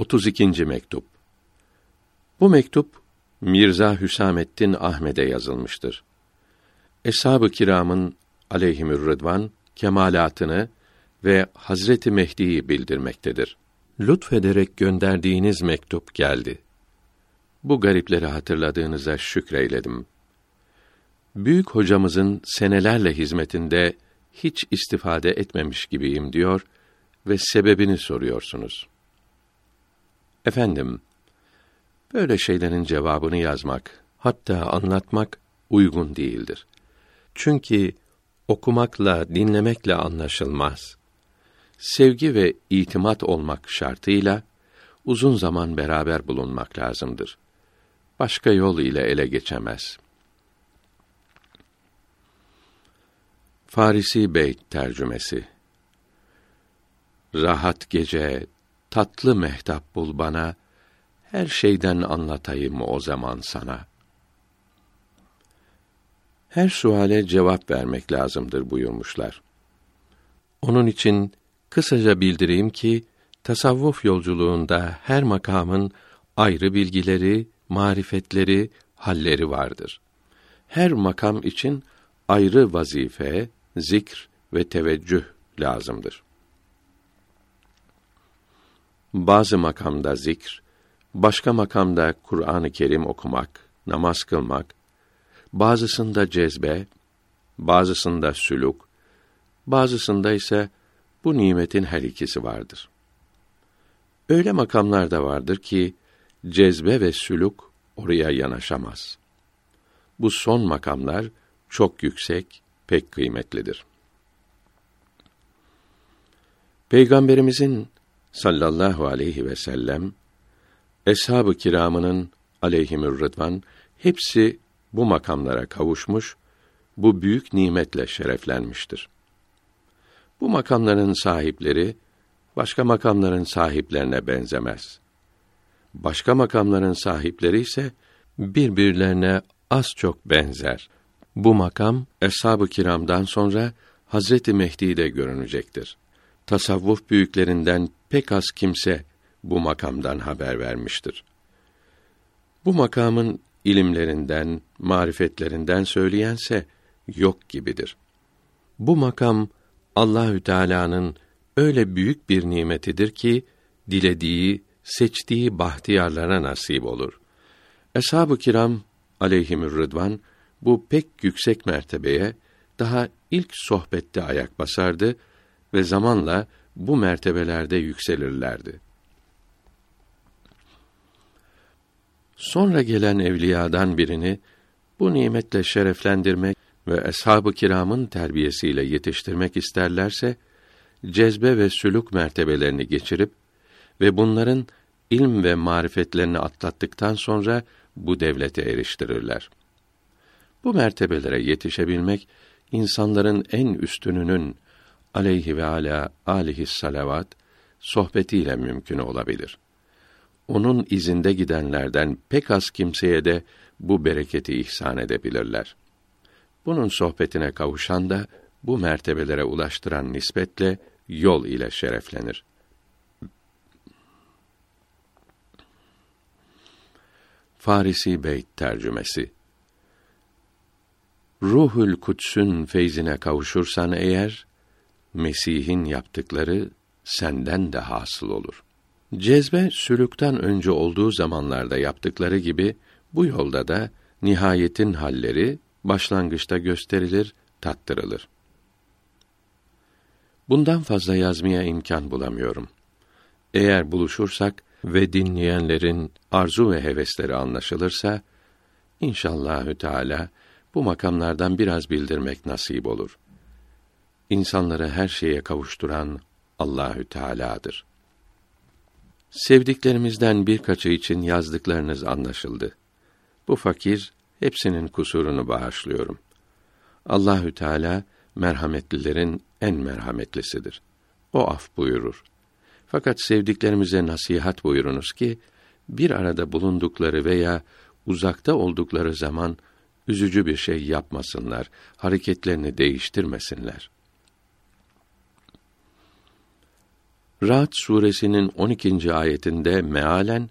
32. mektup. Bu mektup Mirza Hüsamettin Ahmed'e yazılmıştır. Eshab-ı kiramın aleyhimür rıdvan kemalatını ve Hazreti Mehdi'yi bildirmektedir. Lütfederek gönderdiğiniz mektup geldi. Bu garipleri hatırladığınıza şükreyledim. Büyük hocamızın senelerle hizmetinde hiç istifade etmemiş gibiyim diyor ve sebebini soruyorsunuz. Efendim, böyle şeylerin cevabını yazmak, hatta anlatmak uygun değildir. Çünkü okumakla, dinlemekle anlaşılmaz. Sevgi ve itimat olmak şartıyla uzun zaman beraber bulunmak lazımdır. Başka yol ile ele geçemez. Farisi Beyt tercümesi Rahat gece, tatlı mehtap bul bana, her şeyden anlatayım o zaman sana. Her suale cevap vermek lazımdır buyurmuşlar. Onun için kısaca bildireyim ki tasavvuf yolculuğunda her makamın ayrı bilgileri, marifetleri, halleri vardır. Her makam için ayrı vazife, zikr ve teveccüh lazımdır. Bazı makamda zikr, başka makamda Kur'an-ı Kerim okumak, namaz kılmak, bazısında cezbe, bazısında sülük, bazısında ise bu nimetin her ikisi vardır. Öyle makamlar da vardır ki cezbe ve sülük oraya yanaşamaz. Bu son makamlar çok yüksek, pek kıymetlidir. Peygamberimizin sallallahu aleyhi ve sellem eshab-ı kiramının aleyhimür rıdvan hepsi bu makamlara kavuşmuş, bu büyük nimetle şereflenmiştir. Bu makamların sahipleri başka makamların sahiplerine benzemez. Başka makamların sahipleri ise birbirlerine az çok benzer. Bu makam eshab-ı kiramdan sonra Hazreti Mehdi'de görünecektir. Tasavvuf büyüklerinden pek az kimse bu makamdan haber vermiştir. Bu makamın ilimlerinden, marifetlerinden söyleyense yok gibidir. Bu makam Allahü Teala'nın öyle büyük bir nimetidir ki dilediği, seçtiği bahtiyarlara nasip olur. Eshab-ı kiram aleyhimür rıdvan bu pek yüksek mertebeye daha ilk sohbette ayak basardı ve zamanla bu mertebelerde yükselirlerdi. Sonra gelen evliyadan birini bu nimetle şereflendirmek ve eshab-ı kiramın terbiyesiyle yetiştirmek isterlerse cezbe ve sülük mertebelerini geçirip ve bunların ilm ve marifetlerini atlattıktan sonra bu devlete eriştirirler. Bu mertebelere yetişebilmek insanların en üstününün aleyhi ve ala alihi salavat sohbetiyle mümkün olabilir. Onun izinde gidenlerden pek az kimseye de bu bereketi ihsan edebilirler. Bunun sohbetine kavuşan da bu mertebelere ulaştıran nispetle yol ile şereflenir. Farisi Beyt tercümesi Ruhul Kuds'ün feyzine kavuşursan eğer Mesih'in yaptıkları senden de hasıl olur. Cezbe sülükten önce olduğu zamanlarda yaptıkları gibi bu yolda da nihayetin halleri başlangıçta gösterilir, tattırılır. Bundan fazla yazmaya imkan bulamıyorum. Eğer buluşursak ve dinleyenlerin arzu ve hevesleri anlaşılırsa inşallahü teala bu makamlardan biraz bildirmek nasip olur insanları her şeye kavuşturan Allahü Teala'dır. Sevdiklerimizden birkaçı için yazdıklarınız anlaşıldı. Bu fakir hepsinin kusurunu bağışlıyorum. Allahü Teala merhametlilerin en merhametlisidir. O af buyurur. Fakat sevdiklerimize nasihat buyurunuz ki bir arada bulundukları veya uzakta oldukları zaman üzücü bir şey yapmasınlar, hareketlerini değiştirmesinler. Ra'd suresinin 12. ayetinde mealen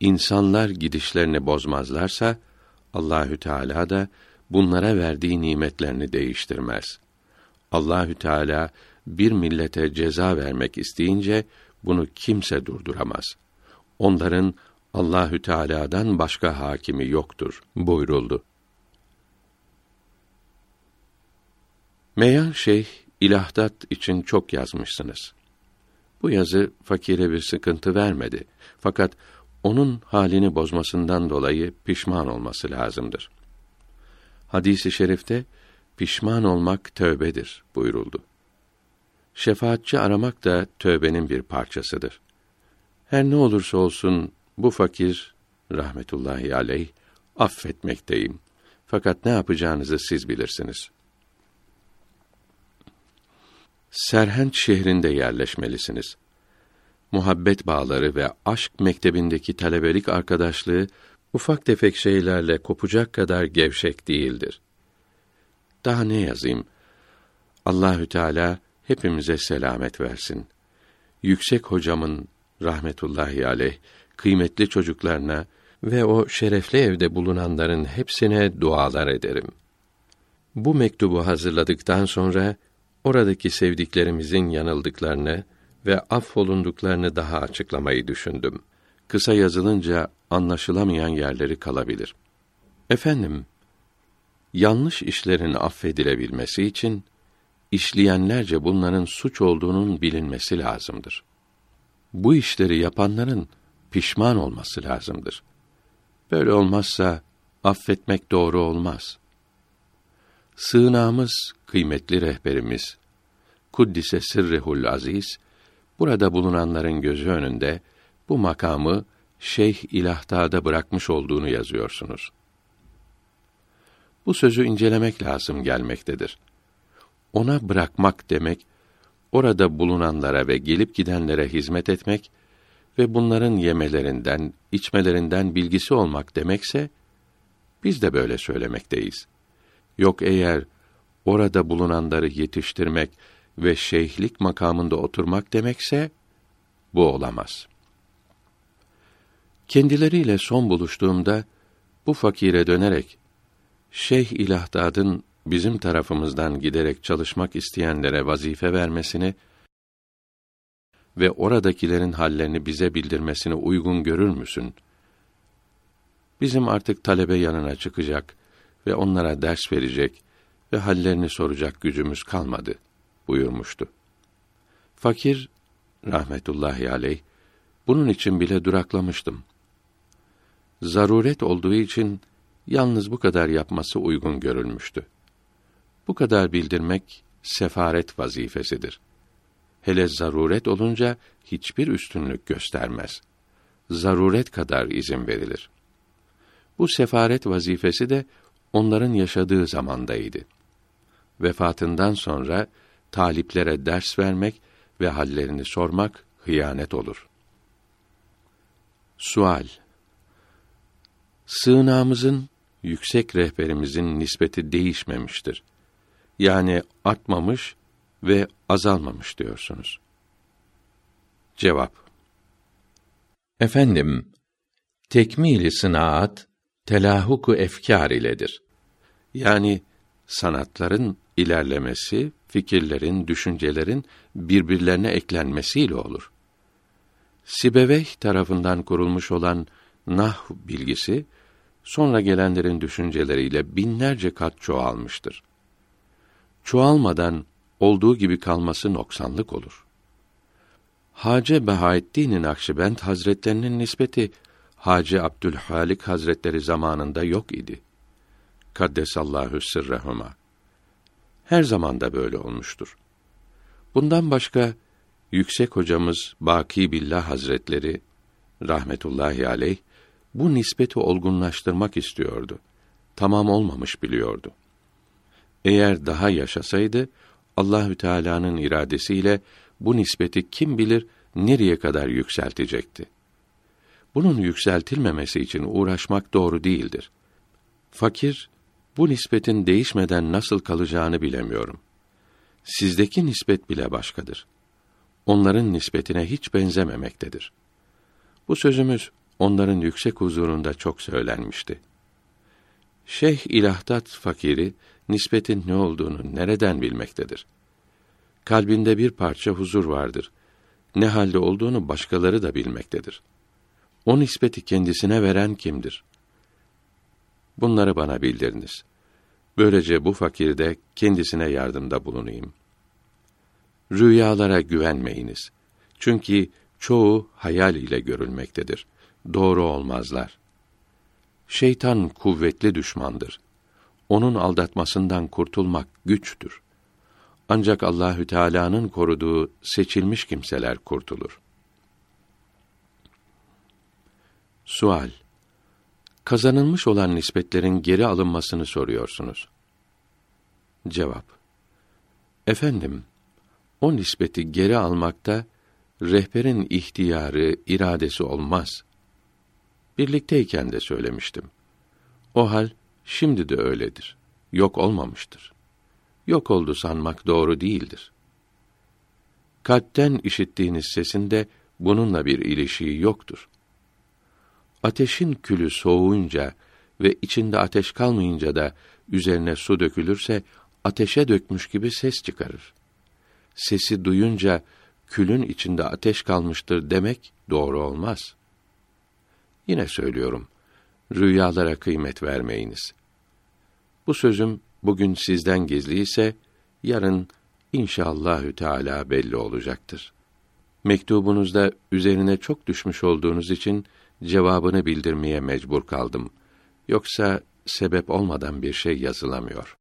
insanlar gidişlerini bozmazlarsa Allahü Teala da bunlara verdiği nimetlerini değiştirmez. Allahü Teala bir millete ceza vermek isteyince bunu kimse durduramaz. Onların Allahü Teala'dan başka hakimi yoktur buyuruldu. Meyan Şeyh ilahdat için çok yazmışsınız. Bu yazı fakire bir sıkıntı vermedi. Fakat onun halini bozmasından dolayı pişman olması lazımdır. Hadisi şerifte pişman olmak tövbedir buyuruldu. Şefaatçi aramak da tövbenin bir parçasıdır. Her ne olursa olsun bu fakir rahmetullahi aleyh affetmekteyim. Fakat ne yapacağınızı siz bilirsiniz. Serhent şehrinde yerleşmelisiniz. Muhabbet bağları ve aşk mektebindeki talebelik arkadaşlığı ufak tefek şeylerle kopacak kadar gevşek değildir. Daha ne yazayım? Allahü Teala hepimize selamet versin. Yüksek hocamın rahmetullahi aleyh kıymetli çocuklarına ve o şerefli evde bulunanların hepsine dualar ederim. Bu mektubu hazırladıktan sonra oradaki sevdiklerimizin yanıldıklarını ve affolunduklarını daha açıklamayı düşündüm. Kısa yazılınca anlaşılamayan yerleri kalabilir. Efendim, yanlış işlerin affedilebilmesi için işleyenlerce bunların suç olduğunun bilinmesi lazımdır. Bu işleri yapanların pişman olması lazımdır. Böyle olmazsa affetmek doğru olmaz. Sığınağımız kıymetli rehberimiz Kuddise sırrihul aziz burada bulunanların gözü önünde bu makamı Şeyh İlahda'da bırakmış olduğunu yazıyorsunuz. Bu sözü incelemek lazım gelmektedir. Ona bırakmak demek, orada bulunanlara ve gelip gidenlere hizmet etmek ve bunların yemelerinden, içmelerinden bilgisi olmak demekse, biz de böyle söylemekteyiz. Yok eğer orada bulunanları yetiştirmek ve şeyhlik makamında oturmak demekse, bu olamaz. Kendileriyle son buluştuğumda, bu fakire dönerek, Şeyh İlahdad'ın bizim tarafımızdan giderek çalışmak isteyenlere vazife vermesini ve oradakilerin hallerini bize bildirmesini uygun görür müsün? Bizim artık talebe yanına çıkacak ve onlara ders verecek ve hallerini soracak gücümüz kalmadı buyurmuştu. Fakir rahmetullahi aleyh bunun için bile duraklamıştım. Zaruret olduğu için yalnız bu kadar yapması uygun görülmüştü. Bu kadar bildirmek sefaret vazifesidir. Hele zaruret olunca hiçbir üstünlük göstermez. Zaruret kadar izin verilir. Bu sefaret vazifesi de onların yaşadığı zamandaydı. Vefatından sonra taliplere ders vermek ve hallerini sormak hıyanet olur. Sual Sığınağımızın yüksek rehberimizin nispeti değişmemiştir. Yani artmamış ve azalmamış diyorsunuz. Cevap Efendim, tekmili sınaat, telahuku efkâr iledir. Yani, sanatların ilerlemesi, fikirlerin, düşüncelerin birbirlerine eklenmesiyle olur. Sibeveyh tarafından kurulmuş olan nah bilgisi, sonra gelenlerin düşünceleriyle binlerce kat çoğalmıştır. Çoğalmadan olduğu gibi kalması noksanlık olur. Hace Behaettin Nakşibend Hazretlerinin nispeti Hacı Abdülhalik Hazretleri zamanında yok idi. Kaddesallahu sırrehuma. Her zaman da böyle olmuştur. Bundan başka yüksek hocamız Baki Billah Hazretleri rahmetullahi aleyh bu nispeti olgunlaştırmak istiyordu. Tamam olmamış biliyordu. Eğer daha yaşasaydı Allahü Teala'nın iradesiyle bu nispeti kim bilir nereye kadar yükseltecekti. Bunun yükseltilmemesi için uğraşmak doğru değildir. Fakir bu nispetin değişmeden nasıl kalacağını bilemiyorum. Sizdeki nispet bile başkadır. onların nispetine hiç benzememektedir. Bu sözümüz onların yüksek huzurunda çok söylenmişti. Şeyh İlahdat fakiri nispetin ne olduğunu nereden bilmektedir? Kalbinde bir parça huzur vardır. Ne halde olduğunu başkaları da bilmektedir. O nispeti kendisine veren kimdir? Bunları bana bildiriniz. Böylece bu fakirde kendisine yardımda bulunayım. Rüyalara güvenmeyiniz. Çünkü çoğu hayal ile görülmektedir. Doğru olmazlar. Şeytan kuvvetli düşmandır. Onun aldatmasından kurtulmak güçtür. Ancak Allahü Teala'nın koruduğu seçilmiş kimseler kurtulur. Sual Kazanılmış olan nispetlerin geri alınmasını soruyorsunuz. Cevap Efendim, o nispeti geri almakta rehberin ihtiyarı, iradesi olmaz. Birlikteyken de söylemiştim. O hal şimdi de öyledir. Yok olmamıştır. Yok oldu sanmak doğru değildir. Kalpten işittiğiniz sesin de bununla bir ilişiği yoktur. Ateşin külü soğuyunca ve içinde ateş kalmayınca da üzerine su dökülürse ateşe dökmüş gibi ses çıkarır. Sesi duyunca külün içinde ateş kalmıştır demek doğru olmaz. Yine söylüyorum, rüyalara kıymet vermeyiniz. Bu sözüm bugün sizden gizli ise yarın inşallahü teala belli olacaktır. Mektubunuzda üzerine çok düşmüş olduğunuz için cevabını bildirmeye mecbur kaldım. Yoksa sebep olmadan bir şey yazılamıyor.